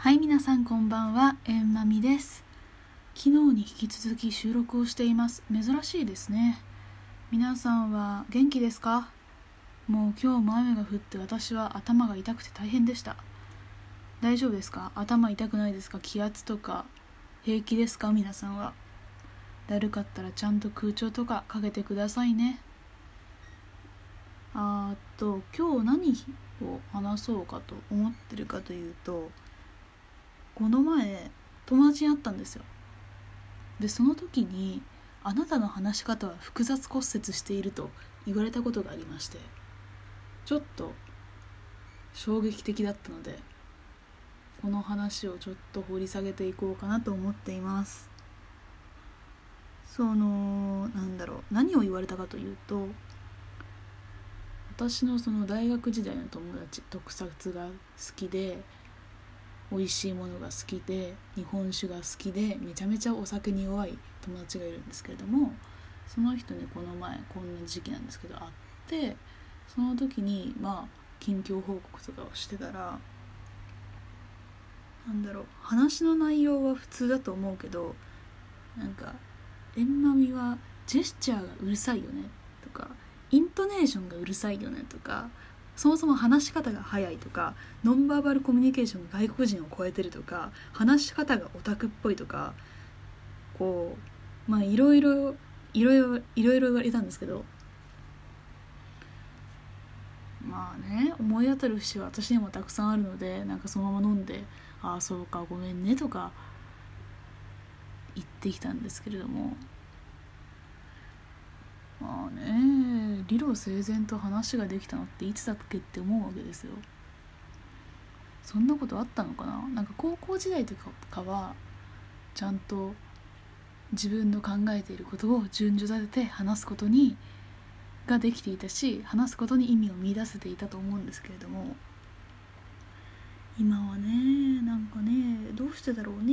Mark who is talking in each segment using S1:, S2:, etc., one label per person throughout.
S1: はい皆さんこんばんはえんまみです。昨日に引き続き収録をしています。珍しいですね。皆さんは元気ですか？もう今日も雨が降って私は頭が痛くて大変でした。大丈夫ですか？頭痛くないですか？気圧とか平気ですか？皆さんは。だるかったらちゃんと空調とかかけてくださいね。あーと今日何を話そうかと思ってるかというとこの前友達に会ったんですよ。でその時に「あなたの話し方は複雑骨折している」と言われたことがありましてちょっと衝撃的だったのでこの話をちょっと掘り下げていこうかなと思っています。そのなんだろう何を言われたかというと私のその大学時代の友達特撮が好きで美味しいものが好きで日本酒が好きでめちゃめちゃお酒に弱い友達がいるんですけれどもその人にこの前こんな時期なんですけど会ってその時にまあ近況報告とかをしてたらなんだろう話の内容は普通だと思うけどなんか「えんまみはジェスチャーがうるさいよね」とか「イントネーションがうるさいよね」とかそもそも話し方が早いとかノンバーバルコミュニケーションが外国人を超えてるとか話し方がオタクっぽいとかこうまあいろいろいろいろいろいろ言われたんですけどまあね思い当たる節は私にもたくさんあるのでなんかそのまま飲んで「ああそうかごめんね」とか言ってきたんですけれどもまあね理路整然と話ができたのっていつだっけって思うわけですよ。そんなことあったのかな？なんか高校時代とかはちゃんと自分の考えていることを順序立てて話すことにができていたし話すことに意味を見出せていたと思うんですけれども。今はねなんかねどうしてだろうね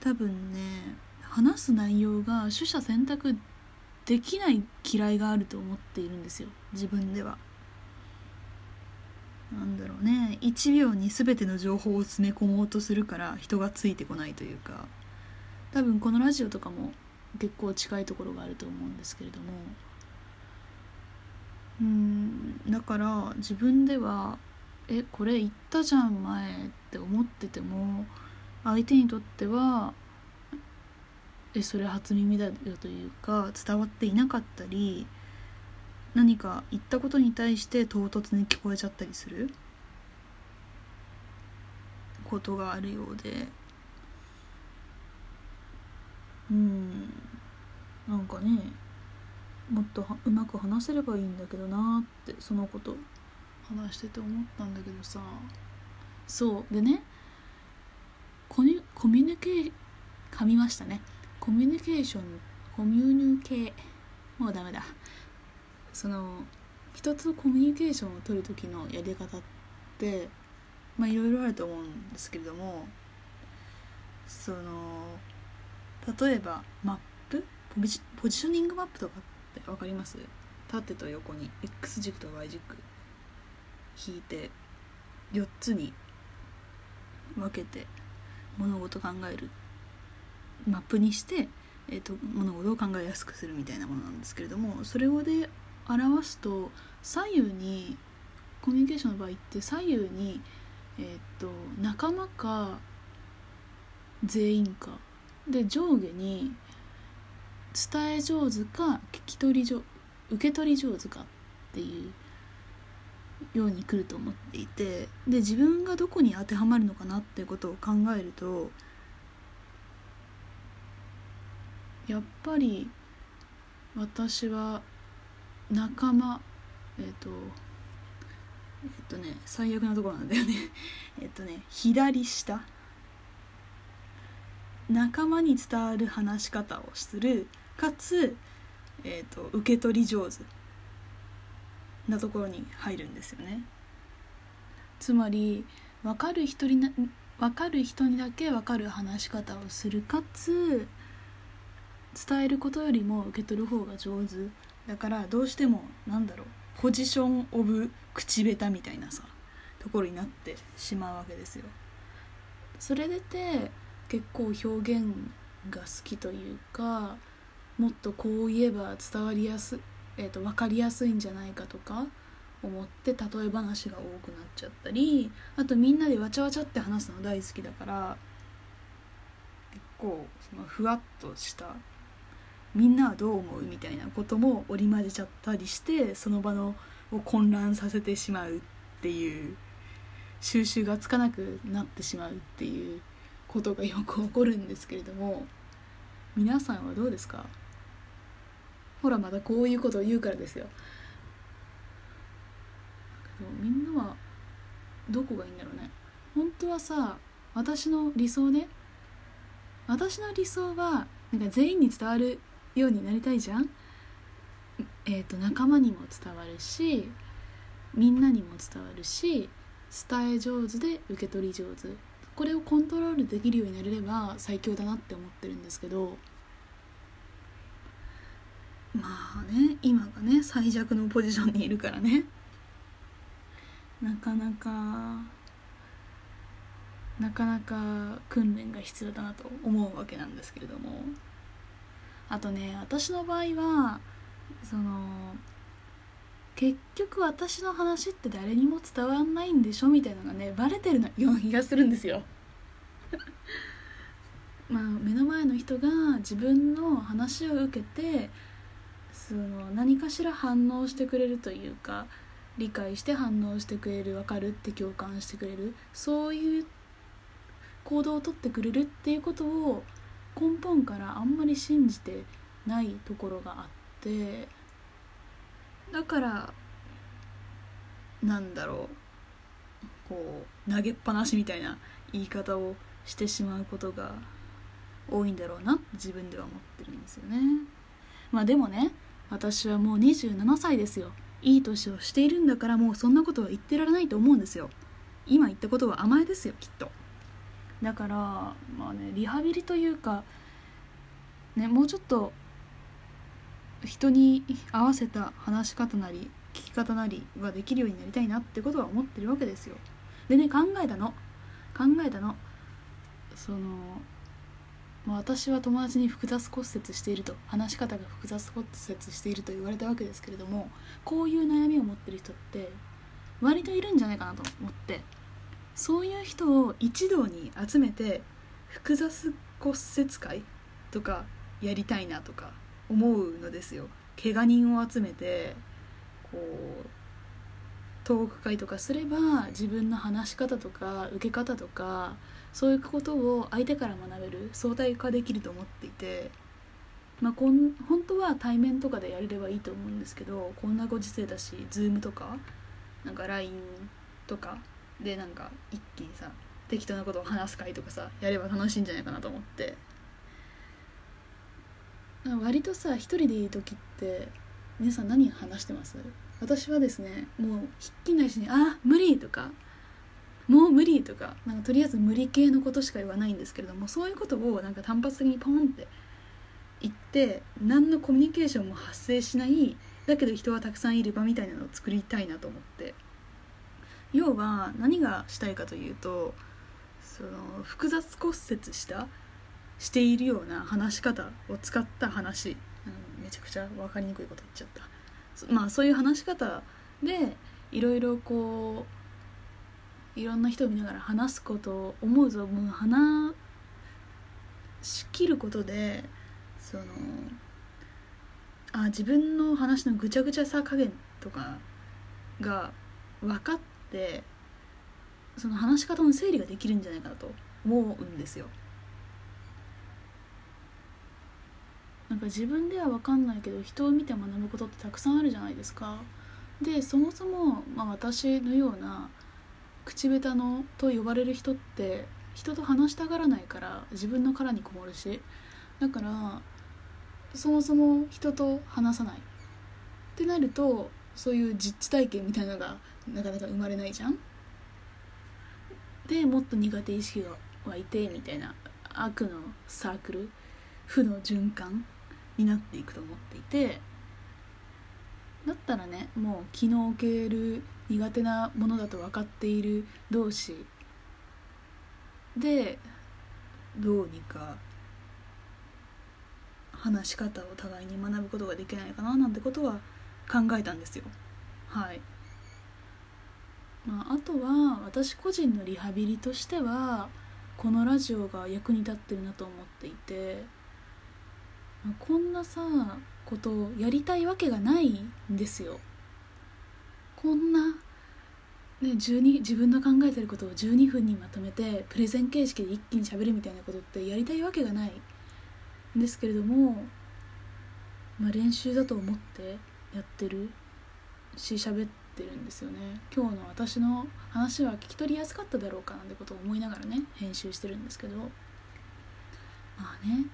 S1: 多分ね話す内容が取捨選択できない嫌いがあると思っているんですよ。自分では。なんだろうね。1秒に全ての情報を詰め込もうとするから人がついてこないというか。多分このラジオとかも結構近いところがあると思うんですけれども。うんだから自分ではえこれ言ったじゃん前って思ってても相手にとってはえそれ初耳だよというか伝わっていなかったり何か言ったことに対して唐突に聞こえちゃったりする。ことがあるようで。うん。なんかねもっとうまく話せればいいんだけどなってそのこと。話してて思ったんだけどさ。そう。でねコミコミュニケー噛みましたねコミュニケーションコミュニケもうダメだ。その一つコミュニケーションを取る時のやり方ってまあいろいろあると思うんですけれどもその例えばマップポジポジショニングマップとかって分かります？縦と横に X 軸と Y 軸引いて4つに分けて物事考えるマップにして、えーと、物事を考えやすくするみたいなものなんですけれどもそれをで表すと左右にコミュニケーションの場合って左右に、えーと、仲間か全員か。で上下に伝え上手か聞き取り上受け取り上手かっていうように来ると思っていてで自分がどこに当てはまるのかなっていうことを考えるとやっぱり私は仲間えっ、ー、とえっ、ー、とね最悪なところなんだよね。えっとね左下。仲間に伝わる話し方をする。かつ、えーと、受け取り上手。なところに入るんですよね。つまり分かる人に分かる人にだけ分かる話し方をする。かつ伝えることよりも受け取る方が上手だからどうしてもなんだろうポジション・オブ口下手みたいなさところになってしまうわけですよ。それでて結構表現が好きというかもっとこう言えば伝わりやすい、えーと、分かりやすいんじゃないかとか思って例え話が多くなっちゃったりあとみんなでわちゃわちゃって話すの大好きだから結構そのふわっとしたみんなはどう思うみたいなことも織り交ぜちゃったりしてその場のを混乱させてしまうっていう収集がつかなくなってしまうっていうことがよく起こるんですけれども皆さんはどうですか？ほらまたこういうことを言うからですよ。みんなはどこがいいんだろうね。本当はさ私の理想ね。私の理想はなんか全員に伝わるようになりたいじゃん？えーと、仲間にも伝わるしみんなにも伝わるし伝え上手で受け取り上手。これをコントロールできるようになれれば最強だなって思ってるんですけど。まあね今がね最弱のポジションにいるからね。なかなかなかなか訓練が必要だなと思うわけなんですけれども。あとね私の場合はその結局私の話って誰にも伝わんないんでしょみたいなのがねバレてるような気がするんですよ。まあ目の前の人が自分の話を受けてその何かしら反応してくれるというか理解して反応してくれる分かるって共感してくれるそういう行動をとってくれるっていうことを根本からあんまり信じてないところがあってだからなんだろうこう投げっぱなしみたいな言い方をしてしまうことが多いんだろうなって自分では思ってるんですよね。まあでもね私はもう27歳ですよ。いい年をしているんだからもうそんなことは言ってられないと思うんですよ。今言ったことは甘えですよきっと。だからまあねリハビリというかねもうちょっと人に合わせた話し方なり聞き方なりができるようになりたいなってことは思ってるわけですよ。でね考えたの。考えたの。そのまあ、私は友達に複雑骨折していると。話し方が複雑骨折していると言われたわけですけれどもこういう悩みを持ってる人って割といるんじゃないかなと思って。そういう人を一堂に集めて複雑骨折会とかやりたいなとか思うのですよ。怪我人を集めてこうトーク会とかすれば自分の話し方とか受け方とかそういうことを相手から学べる相対化できると思っていて、まあ、こん本当は対面とかでやれればいいと思うんですけどこんなご時世だし Zoom とかなんか LINE とかでなんか一気にさ適当なことを話す会とかさやれば楽しいんじゃないかなと思って割とさ一人でいい時って皆さん何話してます？私はですねもうひっきりなしに「あ無理!」とかもう無理とかなんかとりあえず無理系のことしか言わないんですけれどもそういうことをなんか単発的にポンって言って何のコミュニケーションも発生しないだけど人はたくさんいる場みたいなのを作りたいなと思って要は何がしたいかというとその複雑骨折したしているような話し方を使った話。めちゃくちゃ分かりにくいこと言っちゃった。まあそういう話し方でいろいろこういろんな人を見ながら話すことを思う存分話しきることでそのあ自分の話のぐちゃぐちゃさ加減とかが分かってその話し方の整理ができるんじゃないかなと思うんですよ。なんか自分では分かんないけど人を見て学ぶことってたくさんあるじゃないですか。でそもそも、まあ、私のような口下手のと呼ばれる人って人と話したがらないから自分の殻にこもるしだからそもそも人と話さないってなるとそういう実地体験みたいなのがなかなか生まれないじゃん？でもっと苦手意識が湧いてみたいな悪のサークル負の循環になっていくと思っていてだったらねもう気の置ける苦手なものだと分かっている同士でどうにか話し方を互いに学ぶことができないかななんてことは考えたんですよ。はい。まあ、あとは私個人のリハビリとしてはこのラジオが役に立ってるなと思っていて、まあ、こんなさことをやりたいわけがないんですよ。こんな、ね、12自分の考えてることを12分にまとめてプレゼン形式で一気にしゃべるみたいなことってやりたいわけがないんですけれども、まあ、練習だと思ってやってる？し喋ってるんですよね。今日の私の話は聞き取りやすかっただろうかなんてことを思いながらね編集してるんですけど。まあね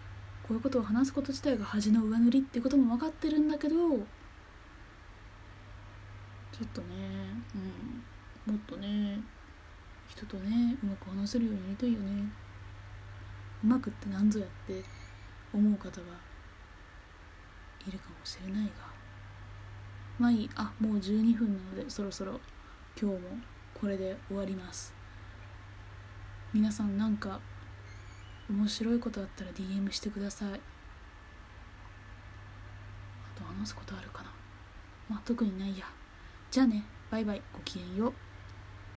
S1: こういうことを話すこと自体が恥の上塗りっていうことも分かってるんだけどちょっとねうんもっとね人とねうまく話せるようになりたいよね。うまくって何ぞやって思う方はいるかもしれないがまあいいあもう12分なのでそろそろ今日もこれで終わります。皆さんなんか面白いことあったら DM してください。あと話すことあるかな。まあ特にないや。じゃあね。バイバイ。ごきげんよう。